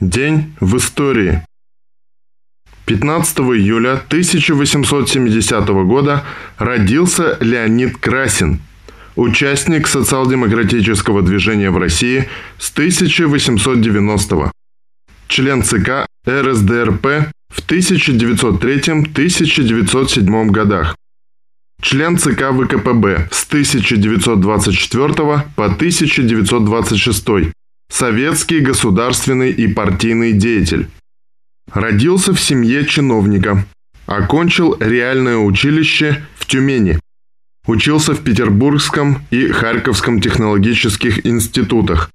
День в истории. 15 июля 1870 года родился Леонид Красин, участник социал-демократического движения в России с 1890 член ЦК РСДРП в 1903-1907 годах, член ЦК ВКПБ с 1924 по 1926 Советский государственный и партийный деятель. Родился в семье чиновника. Окончил реальное училище в Тюмени. Учился в Петербургском и Харьковском технологических институтах.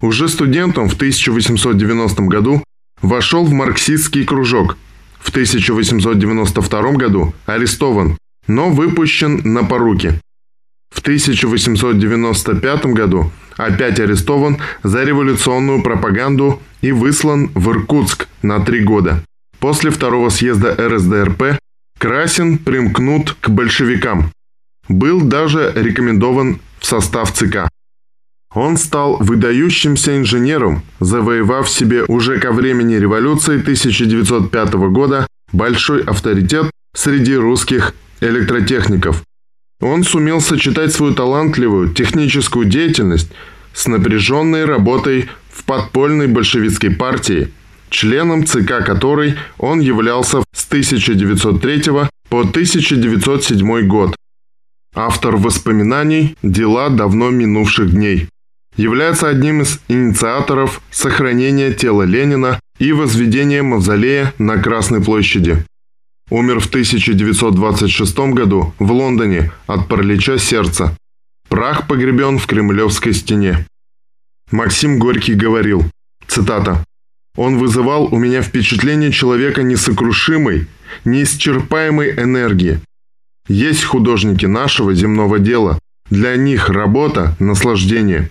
Уже студентом в 1890 году вошел в марксистский кружок. В 1892 году арестован, но выпущен на поруки. В 1895 году опять арестован за революционную пропаганду и выслан в Иркутск на три года. После второго съезда РСДРП Красин примкнут к большевикам. Был даже рекомендован в состав ЦК. Он стал выдающимся инженером, завоевав себе уже ко времени революции 1905 года большой авторитет среди русских электротехников. Он сумел сочетать свою талантливую техническую деятельность с напряженной работой в подпольной большевистской партии, членом ЦК которой он являлся с 1903 по 1907 год. Автор воспоминаний «Дела давно минувших дней» является одним из инициаторов сохранения тела Ленина и возведения мавзолея на Красной площади. Умер в 1926 году в Лондоне от паралича сердца. Прах погребен в Кремлевской стене. Максим Горький говорил, цитата, «Он вызывал у меня впечатление человека несокрушимой, неисчерпаемой энергии. Есть художники нашего земного дела. Для них работа – наслаждение.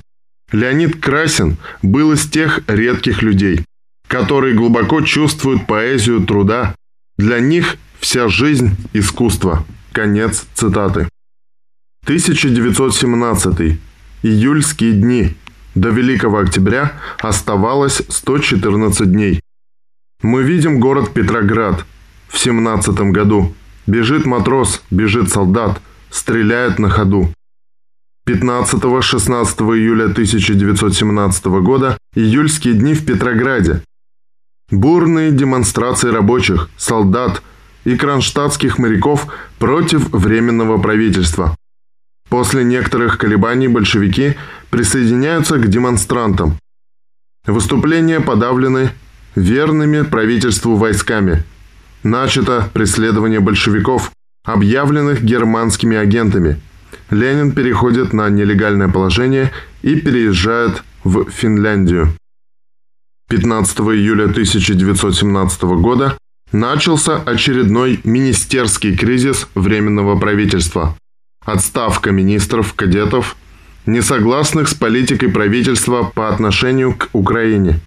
Леонид Красин был из тех редких людей, которые глубоко чувствуют поэзию труда. Для них вся жизнь – искусство. Конец цитаты. 1917. Июльские дни. До Великого Октября оставалось 114 дней. Мы видим город Петроград в 17 году. Бежит матрос, бежит солдат, стреляет на ходу. 15-16 июля 1917 года июльские дни в Петрограде. Бурные демонстрации рабочих, солдат и кронштадтских моряков против Временного правительства. После некоторых колебаний большевики присоединяются к демонстрантам. Выступления подавлены верными правительству войсками. Начато преследование большевиков, объявленных германскими агентами – Ленин переходит на нелегальное положение и переезжает в Финляндию. 15 июля 1917 года начался очередной министерский кризис Временного правительства. Отставка министров, кадетов, несогласных с политикой правительства по отношению к Украине.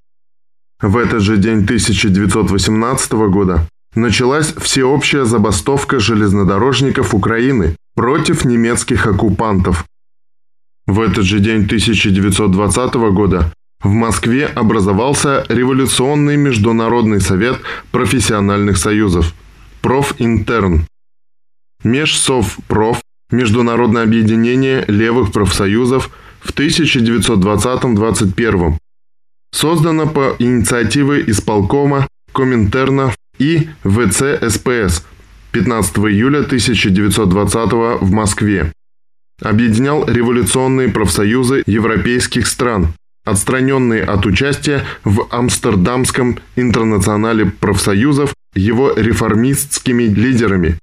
В этот же день 1918 года началась всеобщая забастовка железнодорожников Украины, против немецких оккупантов. В этот же день 1920 года в Москве образовался Революционный международный совет профессиональных союзов – Профинтерн. Межсовпроф – Международное объединение левых профсоюзов в 1920-21. Создано по инициативе исполкома Коминтерна и ВЦ СПС – 15 июля 1920 в Москве. Объединял революционные профсоюзы европейских стран, отстраненные от участия в Амстердамском интернационале профсоюзов его реформистскими лидерами.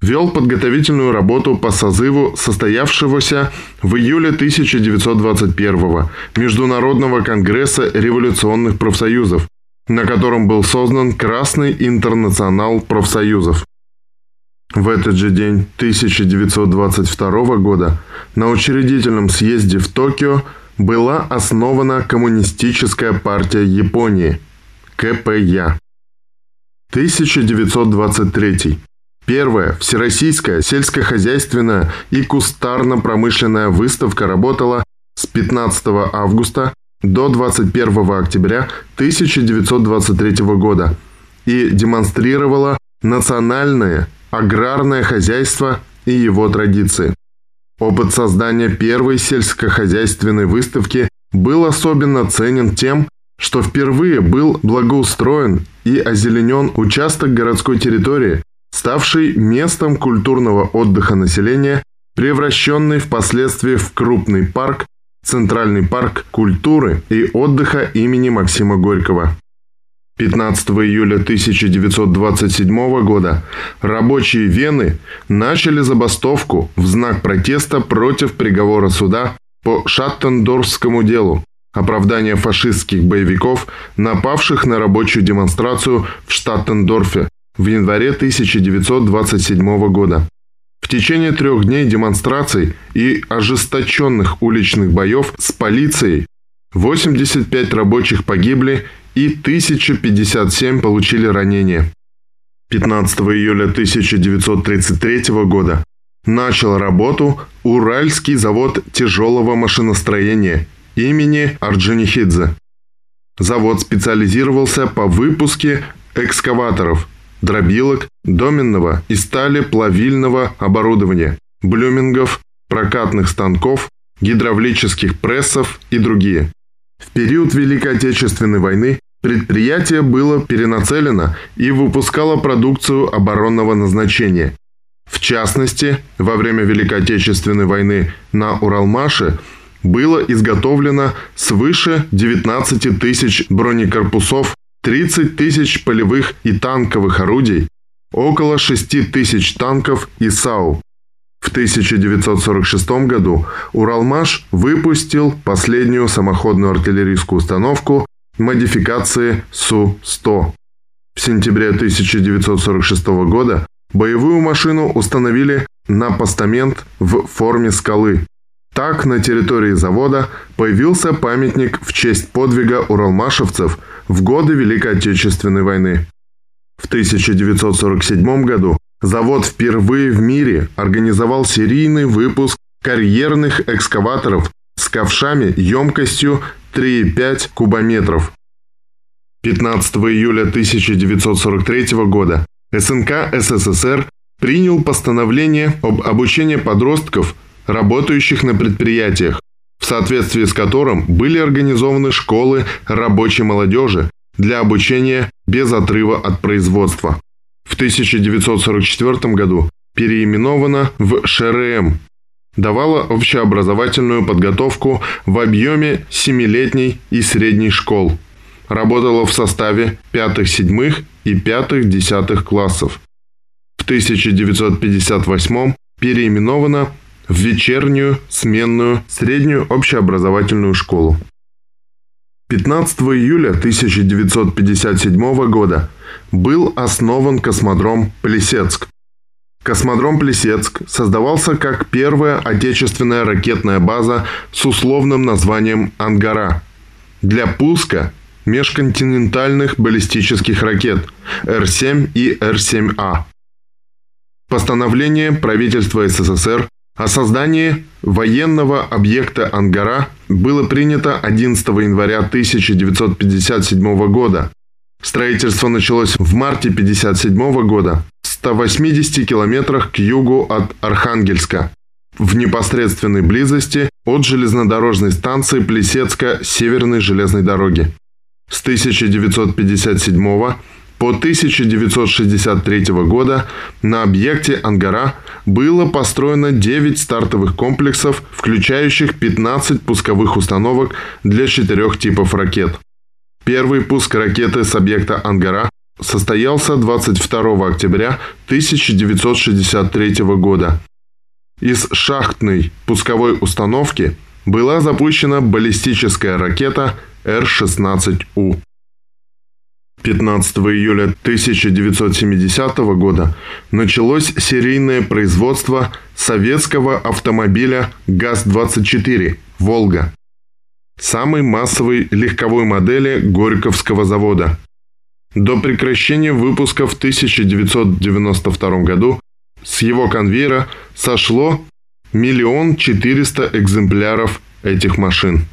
Вел подготовительную работу по созыву состоявшегося в июле 1921 Международного конгресса революционных профсоюзов, на котором был создан Красный интернационал профсоюзов. В этот же день 1922 года на учредительном съезде в Токио была основана Коммунистическая партия Японии – КПЯ. 1923. Первая Всероссийская сельскохозяйственная и кустарно-промышленная выставка работала с 15 августа до 21 октября 1923 года и демонстрировала национальное аграрное хозяйство и его традиции. Опыт создания первой сельскохозяйственной выставки был особенно ценен тем, что впервые был благоустроен и озеленен участок городской территории, ставший местом культурного отдыха населения, превращенный впоследствии в крупный парк, Центральный парк культуры и отдыха имени Максима Горького. 15 июля 1927 года рабочие Вены начали забастовку в знак протеста против приговора суда по Шаттендорфскому делу, оправдание фашистских боевиков, напавших на рабочую демонстрацию в Штаттендорфе в январе 1927 года. В течение трех дней демонстраций и ожесточенных уличных боев с полицией 85 рабочих погибли и 1057 получили ранения. 15 июля 1933 года начал работу Уральский завод тяжелого машиностроения имени Орджоникидзе. Завод специализировался по выпуске экскаваторов, дробилок, доменного и стали плавильного оборудования, блюмингов, прокатных станков, гидравлических прессов и другие. В период Великой Отечественной войны предприятие было перенацелено и выпускало продукцию оборонного назначения. В частности, во время Великой Отечественной войны на Уралмаше было изготовлено свыше 19 тысяч бронекорпусов 30 тысяч полевых и танковых орудий, около 6 тысяч танков и САУ. В 1946 году Уралмаш выпустил последнюю самоходную артиллерийскую установку модификации Су-100. В сентябре 1946 года боевую машину установили на постамент в форме скалы. Так на территории завода появился памятник в честь подвига уралмашевцев – в годы Великой Отечественной войны. В 1947 году завод впервые в мире организовал серийный выпуск карьерных экскаваторов с ковшами емкостью 3,5 кубометров. 15 июля 1943 года СНК СССР принял постановление об обучении подростков, работающих на предприятиях, в соответствии с которым были организованы школы рабочей молодежи для обучения без отрыва от производства. В 1944 году переименована в ШРМ, давала общеобразовательную подготовку в объеме 7-летней и средней школ. Работала в составе 5-7 и 5-10 классов. В 1958 переименована в вечернюю, сменную, среднюю общеобразовательную школу. 15 июля 1957 года был основан космодром Плесецк. Космодром Плесецк создавался как первая отечественная ракетная база с условным названием «Ангара» для пуска межконтинентальных баллистических ракет Р-7 и Р-7А. Постановление правительства СССР о создании военного объекта «Ангара» было принято 11 января 1957 года. Строительство началось в марте 1957 года в 180 километрах к югу от Архангельска, в непосредственной близости от железнодорожной станции Плесецка Северной железной дороги. С 1957 по 1963 года на объекте «Ангара» было построено 9 стартовых комплексов, включающих 15 пусковых установок для четырех типов ракет. Первый пуск ракеты с объекта «Ангара» состоялся 22 октября 1963 года. Из шахтной пусковой установки была запущена баллистическая ракета Р-16У. 15 июля 1970 года началось серийное производство советского автомобиля ГАЗ-24 «Волга», самой массовой легковой модели Горьковского завода. До прекращения выпуска в 1992 году с его конвейера сошло миллион четыреста экземпляров этих машин.